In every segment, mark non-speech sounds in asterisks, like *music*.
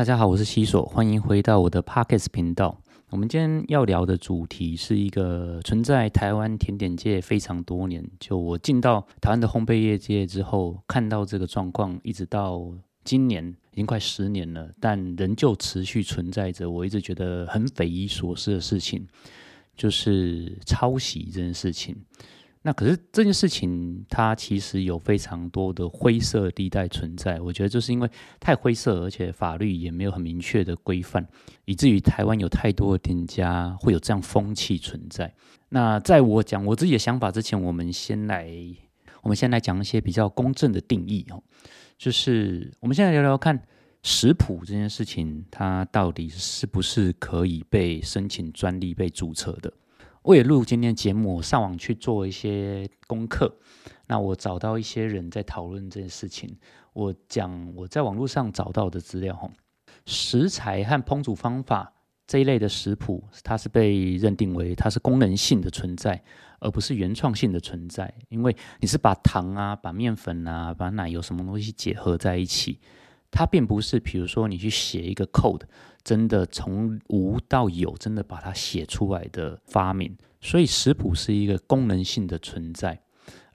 大家好，我是西索，欢迎回到我的 Pockets 频道。我们今天要聊的主题是一个存在台湾甜点界非常多年，就我进到台湾的烘焙业界之后，看到这个状况，一直到今年已经快十年了，但仍旧持续存在着。我一直觉得很匪夷所思的事情，就是抄袭这件事情。那可是这件事情，它其实有非常多的灰色地带存在。我觉得就是因为太灰色，而且法律也没有很明确的规范，以至于台湾有太多的店家会有这样风气存在。那在我讲我自己的想法之前，我们先来，我们先来讲一些比较公正的定义哦。就是我们现在聊聊看食谱这件事情，它到底是不是可以被申请专利、被注册的？为了录今天节目，我上网去做一些功课。那我找到一些人在讨论这件事情。我讲我在网络上找到的资料哈，食材和烹煮方法这一类的食谱，它是被认定为它是功能性的存在，而不是原创性的存在。因为你是把糖啊、把面粉啊、把奶油什么东西结合在一起，它并不是比如说你去写一个 code。真的从无到有，真的把它写出来的发明，所以食谱是一个功能性的存在，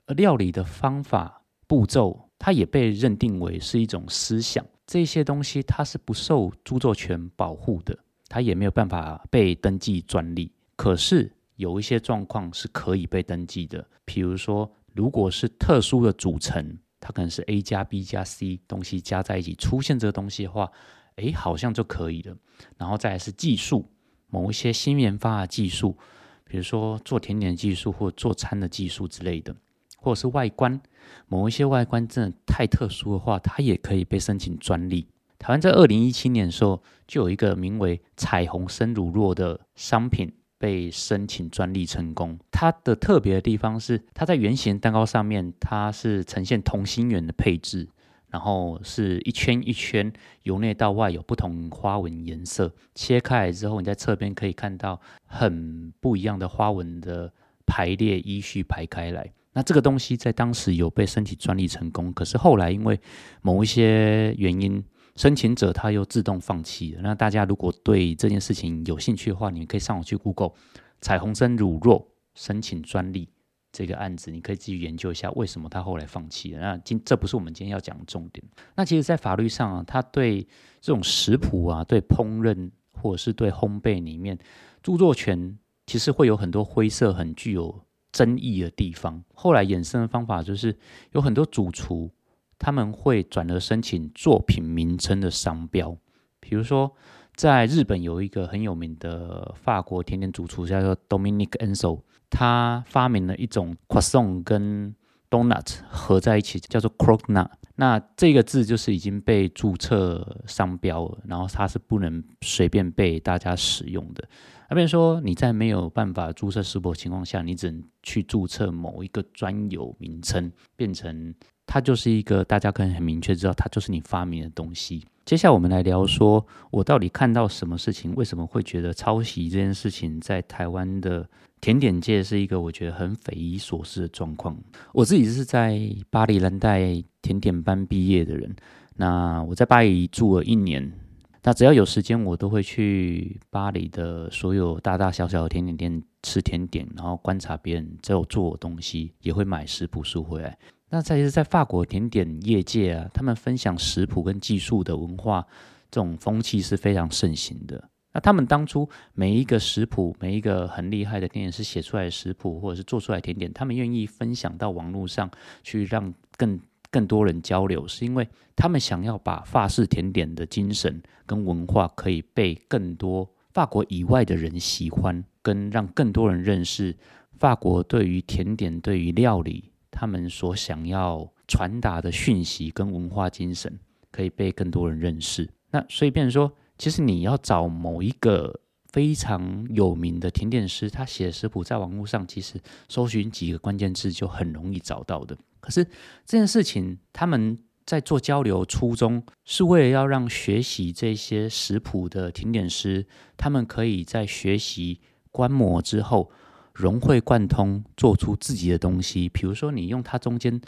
而料理的方法步骤，它也被认定为是一种思想。这些东西它是不受著作权保护的，它也没有办法被登记专利。可是有一些状况是可以被登记的，比如说，如果是特殊的组成，它可能是 A 加 B 加 C 东西加在一起出现这个东西的话。哎，好像就可以了。然后再是技术，某一些新研发的技术，比如说做甜点技术或做餐的技术之类的，或者是外观，某一些外观真的太特殊的话，它也可以被申请专利。台湾在二零一七年的时候，就有一个名为“彩虹生乳酪”的商品被申请专利成功。它的特别的地方是，它在圆形蛋糕上面，它是呈现同心圆的配置。然后是一圈一圈，由内到外有不同花纹颜色。切开来之后，你在侧边可以看到很不一样的花纹的排列依序排开来。那这个东西在当时有被申请专利成功，可是后来因为某一些原因，申请者他又自动放弃了。那大家如果对这件事情有兴趣的话，你可以上网去 Google“ 彩虹生乳酪申请专利”。这个案子，你可以继续研究一下为什么他后来放弃了。那今这不是我们今天要讲的重点。那其实，在法律上啊，他对这种食谱啊、对烹饪或者是对烘焙里面，著作权其实会有很多灰色、很具有争议的地方。后来衍生的方法就是，有很多主厨他们会转而申请作品名称的商标，比如说。在日本有一个很有名的法国甜点主厨，叫做 Dominic Enso，他发明了一种 croissant 跟 donut 合在一起，叫做 croquant。那这个字就是已经被注册商标了，然后它是不能随便被大家使用的。那比如说你在没有办法注册食谱情况下，你只能去注册某一个专有名称，变成它就是一个大家可能很明确知道它就是你发明的东西。接下来我们来聊说，我到底看到什么事情？为什么会觉得抄袭这件事情在台湾的甜点界是一个我觉得很匪夷所思的状况？我自己是在巴黎蓝带甜点班毕业的人，那我在巴黎住了一年，那只要有时间，我都会去巴黎的所有大大小小的甜点店吃甜点，然后观察别人在做东西，也会买食谱书回来。那再是在法国甜点业界啊，他们分享食谱跟技术的文化，这种风气是非常盛行的。那他们当初每一个食谱，每一个很厉害的甜点师写出来的食谱，或者是做出来甜点，他们愿意分享到网络上去，让更更多人交流，是因为他们想要把法式甜点的精神跟文化，可以被更多法国以外的人喜欢，跟让更多人认识法国对于甜点、对于料理。他们所想要传达的讯息跟文化精神，可以被更多人认识。那所以变成说，其实你要找某一个非常有名的甜点师，他写的食谱，在网络上其实搜寻几个关键字就很容易找到的。可是这件事情，他们在做交流初衷，是为了要让学习这些食谱的甜点师，他们可以在学习观摩之后。融会贯通，做出自己的东西。比如说，你用它中间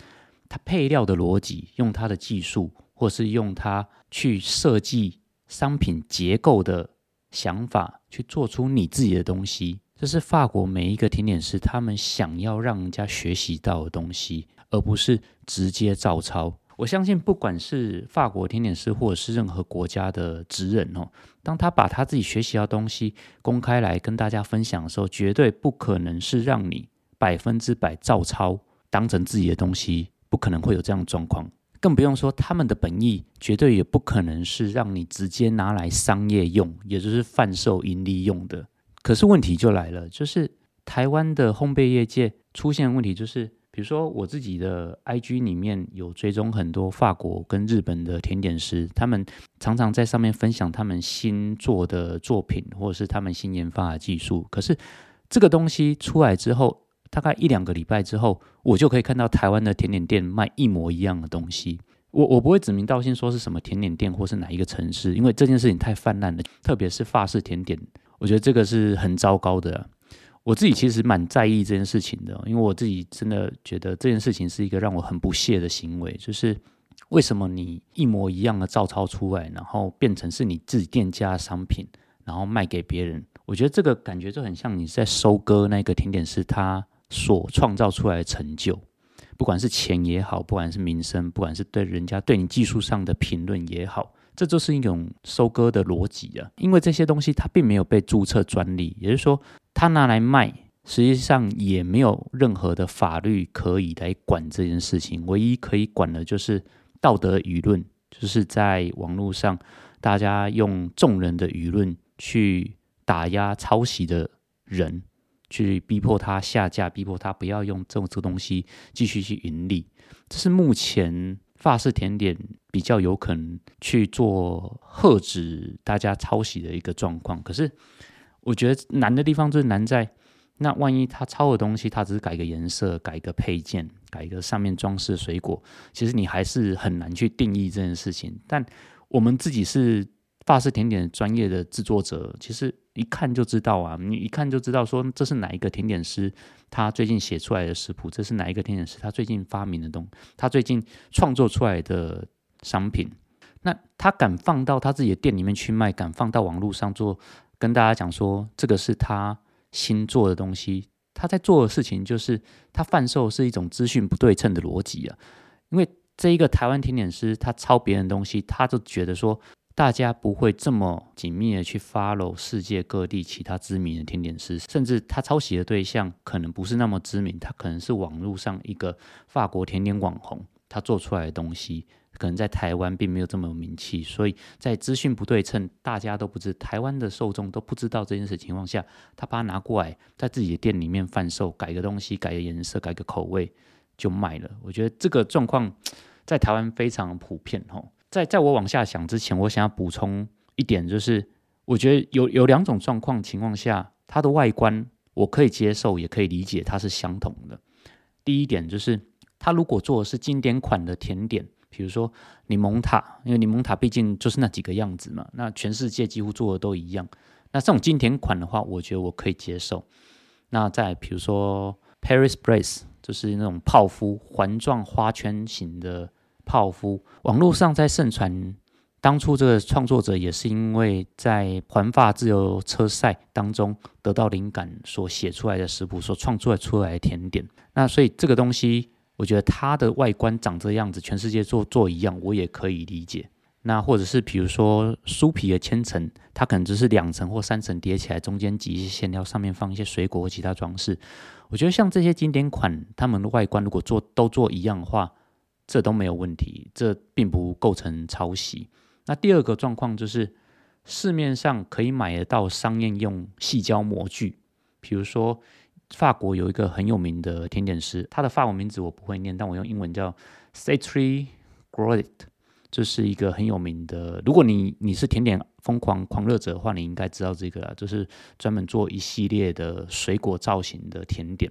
它配料的逻辑，用它的技术，或是用它去设计商品结构的想法去做出你自己的东西。这是法国每一个甜点师他们想要让人家学习到的东西，而不是直接照抄。我相信，不管是法国甜点师，或者是任何国家的职人哦，当他把他自己学习到东西公开来跟大家分享的时候，绝对不可能是让你百分之百照抄当成自己的东西，不可能会有这样的状况。更不用说他们的本意，绝对也不可能是让你直接拿来商业用，也就是贩售盈利用的。可是问题就来了，就是台湾的烘焙业界出现问题，就是。比如说，我自己的 IG 里面有追踪很多法国跟日本的甜点师，他们常常在上面分享他们新做的作品，或者是他们新研发的技术。可是这个东西出来之后，大概一两个礼拜之后，我就可以看到台湾的甜点店卖一模一样的东西。我我不会指名道姓说是什么甜点店或是哪一个城市，因为这件事情太泛滥了，特别是法式甜点，我觉得这个是很糟糕的。我自己其实蛮在意这件事情的，因为我自己真的觉得这件事情是一个让我很不屑的行为，就是为什么你一模一样的照抄出来，然后变成是你自己店家的商品，然后卖给别人？我觉得这个感觉就很像你在收割那个甜点师他所创造出来的成就，不管是钱也好，不管是名声，不管是对人家对你技术上的评论也好，这就是一种收割的逻辑啊。因为这些东西它并没有被注册专利，也就是说。它拿来卖，实际上也没有任何的法律可以来管这件事情。唯一可以管的就是道德舆论，就是在网络上，大家用众人的舆论去打压抄袭的人，去逼迫他下架，逼迫他不要用这种这个东西继续去盈利。这是目前法式甜点比较有可能去做遏止大家抄袭的一个状况。可是。我觉得难的地方就是难在，那万一他抄的东西，他只是改个颜色、改一个配件、改一个上面装饰水果，其实你还是很难去定义这件事情。但我们自己是法式甜点专业的制作者，其实一看就知道啊，你一看就知道说这是哪一个甜点师他最近写出来的食谱，这是哪一个甜点师他最近发明的东，他最近创作出来的商品，那他敢放到他自己的店里面去卖，敢放到网络上做。跟大家讲说，这个是他新做的东西。他在做的事情就是他贩售是一种资讯不对称的逻辑啊。因为这一个台湾甜点师，他抄别人东西，他就觉得说，大家不会这么紧密的去 follow 世界各地其他知名的甜点师，甚至他抄袭的对象可能不是那么知名，他可能是网络上一个法国甜点网红，他做出来的东西。可能在台湾并没有这么有名气，所以在资讯不对称，大家都不知台湾的受众都不知道这件事情况下，他把它拿过来在自己的店里面贩售，改个东西，改个颜色，改个口味就卖了。我觉得这个状况在台湾非常普遍吼。在在我往下想之前，我想要补充一点，就是我觉得有有两种状况情况下，它的外观我可以接受，也可以理解它是相同的。第一点就是，它如果做的是经典款的甜点。比如说柠檬塔，因为柠檬塔毕竟就是那几个样子嘛，那全世界几乎做的都一样。那这种经典款的话，我觉得我可以接受。那再比如说 Paris Brace，就是那种泡芙环状花圈型的泡芙，网络上在盛传，当初这个创作者也是因为在环法自由车赛当中得到灵感所写出来的食谱，所创作出来的甜点。那所以这个东西。我觉得它的外观长这样子，全世界做做一样，我也可以理解。那或者是比如说酥皮的千层，它可能只是两层或三层叠起来，中间挤一些馅料，上面放一些水果或其他装饰。我觉得像这些经典款，它们的外观如果做都做一样的话，这都没有问题，这并不构成抄袭。那第二个状况就是市面上可以买得到商业用细胶模具，比如说。法国有一个很有名的甜点师，他的法文名字我不会念，但我用英文叫 Citri Groit，这是一个很有名的。如果你你是甜点疯狂狂热者的话，你应该知道这个，就是专门做一系列的水果造型的甜点。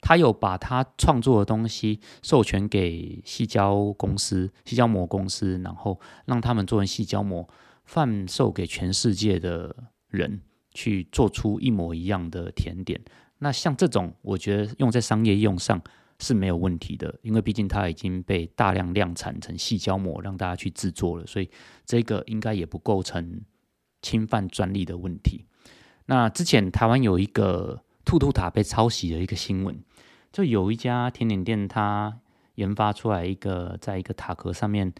他有把他创作的东西授权给细胶公司、细胶膜公司，然后让他们做成细胶膜，贩售给全世界的人，去做出一模一样的甜点。那像这种，我觉得用在商业用上是没有问题的，因为毕竟它已经被大量量产成细胶膜，让大家去制作了，所以这个应该也不构成侵犯专利的问题。那之前台湾有一个兔兔塔被抄袭的一个新闻，就有一家甜点店，它研发出来一个，在一个塔壳上面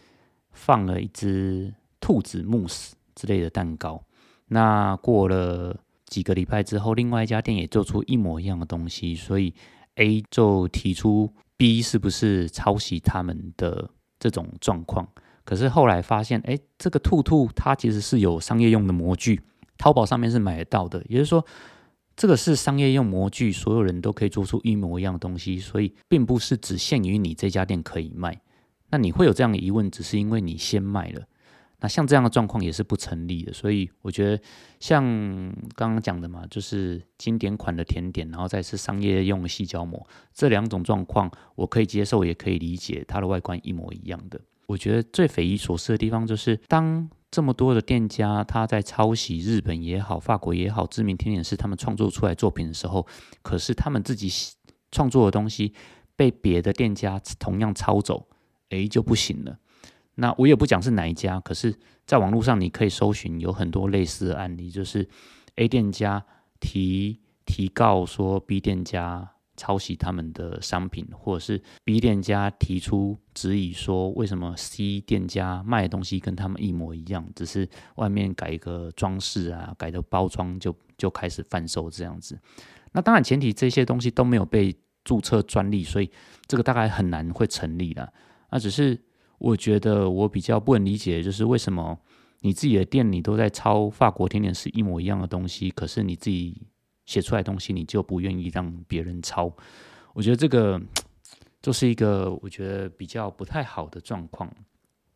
放了一只兔子慕斯之类的蛋糕。那过了几个礼拜之后，另外一家店也做出一模一样的东西，所以。A 就提出 B 是不是抄袭他们的这种状况？可是后来发现，哎，这个兔兔它其实是有商业用的模具，淘宝上面是买得到的。也就是说，这个是商业用模具，所有人都可以做出一模一样的东西，所以并不是只限于你这家店可以卖。那你会有这样的疑问，只是因为你先卖了。那像这样的状况也是不成立的，所以我觉得像刚刚讲的嘛，就是经典款的甜点，然后再是商业用的细胶膜，这两种状况我可以接受，也可以理解，它的外观一模一样的。我觉得最匪夷所思的地方就是，当这么多的店家他在抄袭日本也好、法国也好知名甜点师他们创作出来作品的时候，可是他们自己创作的东西被别的店家同样抄走，诶，就不行了。那我也不讲是哪一家，可是在网络上你可以搜寻有很多类似的案例，就是 A 店家提提告说 B 店家抄袭他们的商品，或者是 B 店家提出质疑说为什么 C 店家卖的东西跟他们一模一样，只是外面改一个装饰啊，改的包装就就开始贩售这样子。那当然前提这些东西都没有被注册专利，所以这个大概很难会成立了。那只是。我觉得我比较不能理解，就是为什么你自己的店你都在抄法国甜点是一模一样的东西，可是你自己写出来东西你就不愿意让别人抄？我觉得这个 *tsk* 就是一个我觉得比较不太好的状况。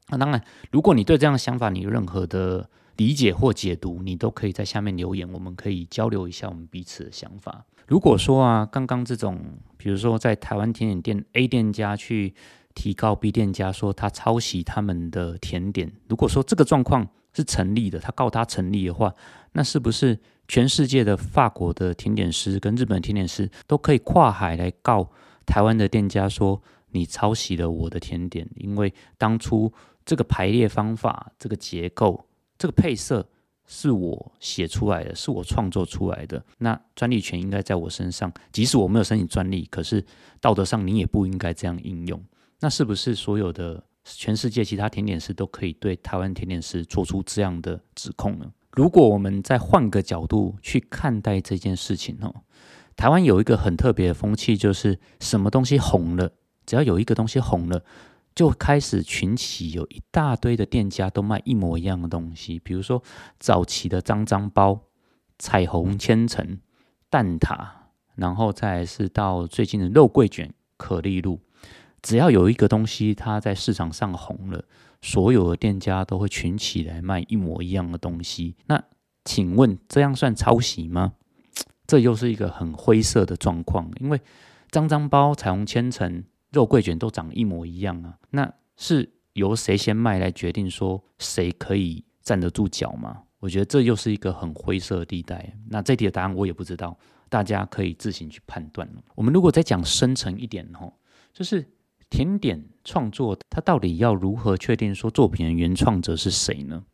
那当然，如果你对这样的想法你有任何的理解或解读，你都可以在下面留言，我们可以交流一下我们彼此的想法。如果说啊，刚刚这种，比如说在台湾甜点店 A 店家去。提高 B 店家说他抄袭他们的甜点，如果说这个状况是成立的，他告他成立的话，那是不是全世界的法国的甜点师跟日本甜点师都可以跨海来告台湾的店家说你抄袭了我的甜点？因为当初这个排列方法、这个结构、这个配色是我写出来的，是我创作出来的，那专利权应该在我身上。即使我没有申请专利，可是道德上你也不应该这样应用。那是不是所有的全世界其他甜点师都可以对台湾甜点师做出这样的指控呢？如果我们再换个角度去看待这件事情哦，台湾有一个很特别的风气，就是什么东西红了，只要有一个东西红了，就开始群起有一大堆的店家都卖一模一样的东西，比如说早期的脏脏包、彩虹千层、蛋挞，然后再是到最近的肉桂卷、可丽露。只要有一个东西它在市场上红了，所有的店家都会群起来卖一模一样的东西。那请问这样算抄袭吗？这又是一个很灰色的状况，因为脏脏包、彩虹千层、肉桂卷都长一模一样啊。那是由谁先卖来决定说谁可以站得住脚吗？我觉得这又是一个很灰色的地带。那这题的答案我也不知道，大家可以自行去判断。我们如果再讲深层一点吼，就是。甜点创作，它到底要如何确定说作品的原创者是谁呢？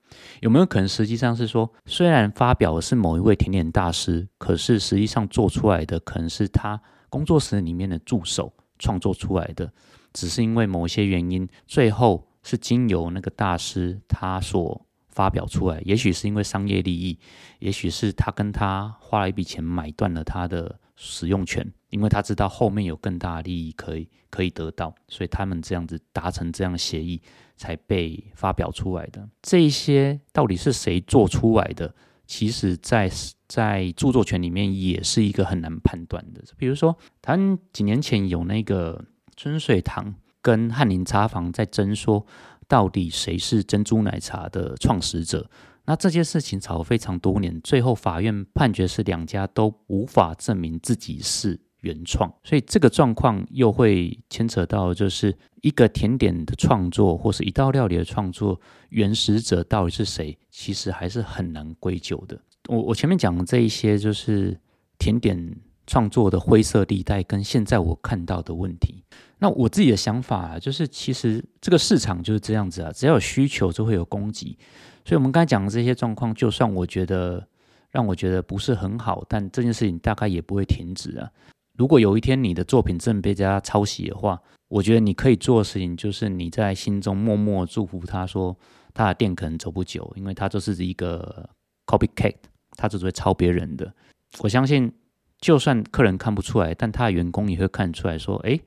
有没有可能实际上是说，虽然发表的是某一位甜点大师，可是实际上做出来的可能是他工作室里面的助手创作出来的，只是因为某些原因，最后是经由那个大师他所发表出来。也许是因为商业利益，也许是他跟他花了一笔钱买断了他的使用权。因为他知道后面有更大的利益可以可以得到，所以他们这样子达成这样协议才被发表出来的。这些到底是谁做出来的？其实，在在著作权里面也是一个很难判断的。比如说，他几年前有那个春水堂跟翰林茶坊在争说，到底谁是珍珠奶茶的创始者？那这件事情吵了非常多年，最后法院判决是两家都无法证明自己是。原创，所以这个状况又会牵扯到，就是一个甜点的创作，或是一道料理的创作，原始者到底是谁？其实还是很难归咎的。我我前面讲的这一些，就是甜点创作的灰色地带跟现在我看到的问题。那我自己的想法啊，就是其实这个市场就是这样子啊，只要有需求就会有供给。所以，我们刚才讲的这些状况，就算我觉得让我觉得不是很好，但这件事情大概也不会停止啊。如果有一天你的作品真被人家抄袭的话，我觉得你可以做的事情就是你在心中默默祝福他说他的店可能走不久，因为他就是一个 copycat，他只会抄别人的。我相信，就算客人看不出来，但他的员工也会看出来说，哎。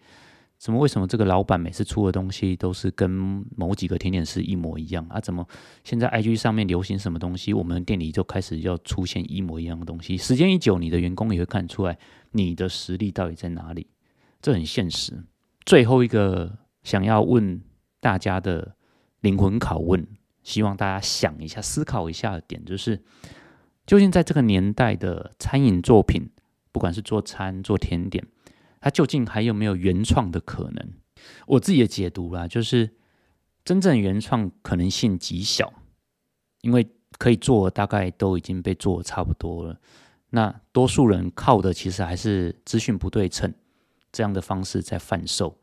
怎么？为什么这个老板每次出的东西都是跟某几个甜点师一模一样啊？怎么现在 IG 上面流行什么东西，我们店里就开始要出现一模一样的东西？时间一久，你的员工也会看出来你的实力到底在哪里。这很现实。最后一个想要问大家的灵魂拷问，希望大家想一下、思考一下的点，就是究竟在这个年代的餐饮作品，不管是做餐、做甜点。它究竟还有没有原创的可能？我自己的解读啦，就是真正原创可能性极小，因为可以做大概都已经被做差不多了。那多数人靠的其实还是资讯不对称这样的方式在贩售，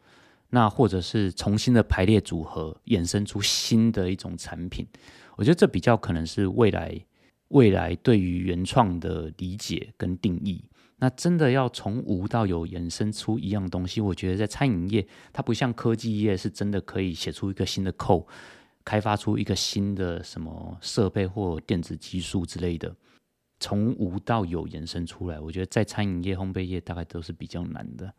那或者是重新的排列组合，衍生出新的一种产品。我觉得这比较可能是未来未来对于原创的理解跟定义。那真的要从无到有衍生出一样东西，我觉得在餐饮业，它不像科技业，是真的可以写出一个新的扣，开发出一个新的什么设备或电子技术之类的，从无到有延伸出来，我觉得在餐饮业、烘焙业大概都是比较难的。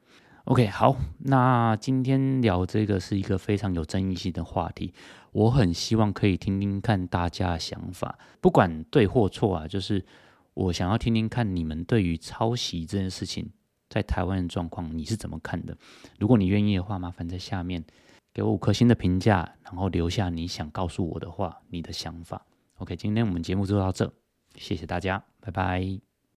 OK，好，那今天聊这个是一个非常有争议性的话题，我很希望可以听听看大家的想法，不管对或错啊，就是。我想要听听看你们对于抄袭这件事情在台湾的状况，你是怎么看的？如果你愿意的话，麻烦在下面给我五颗星的评价，然后留下你想告诉我的话，你的想法。OK，今天我们节目就到这，谢谢大家，拜拜。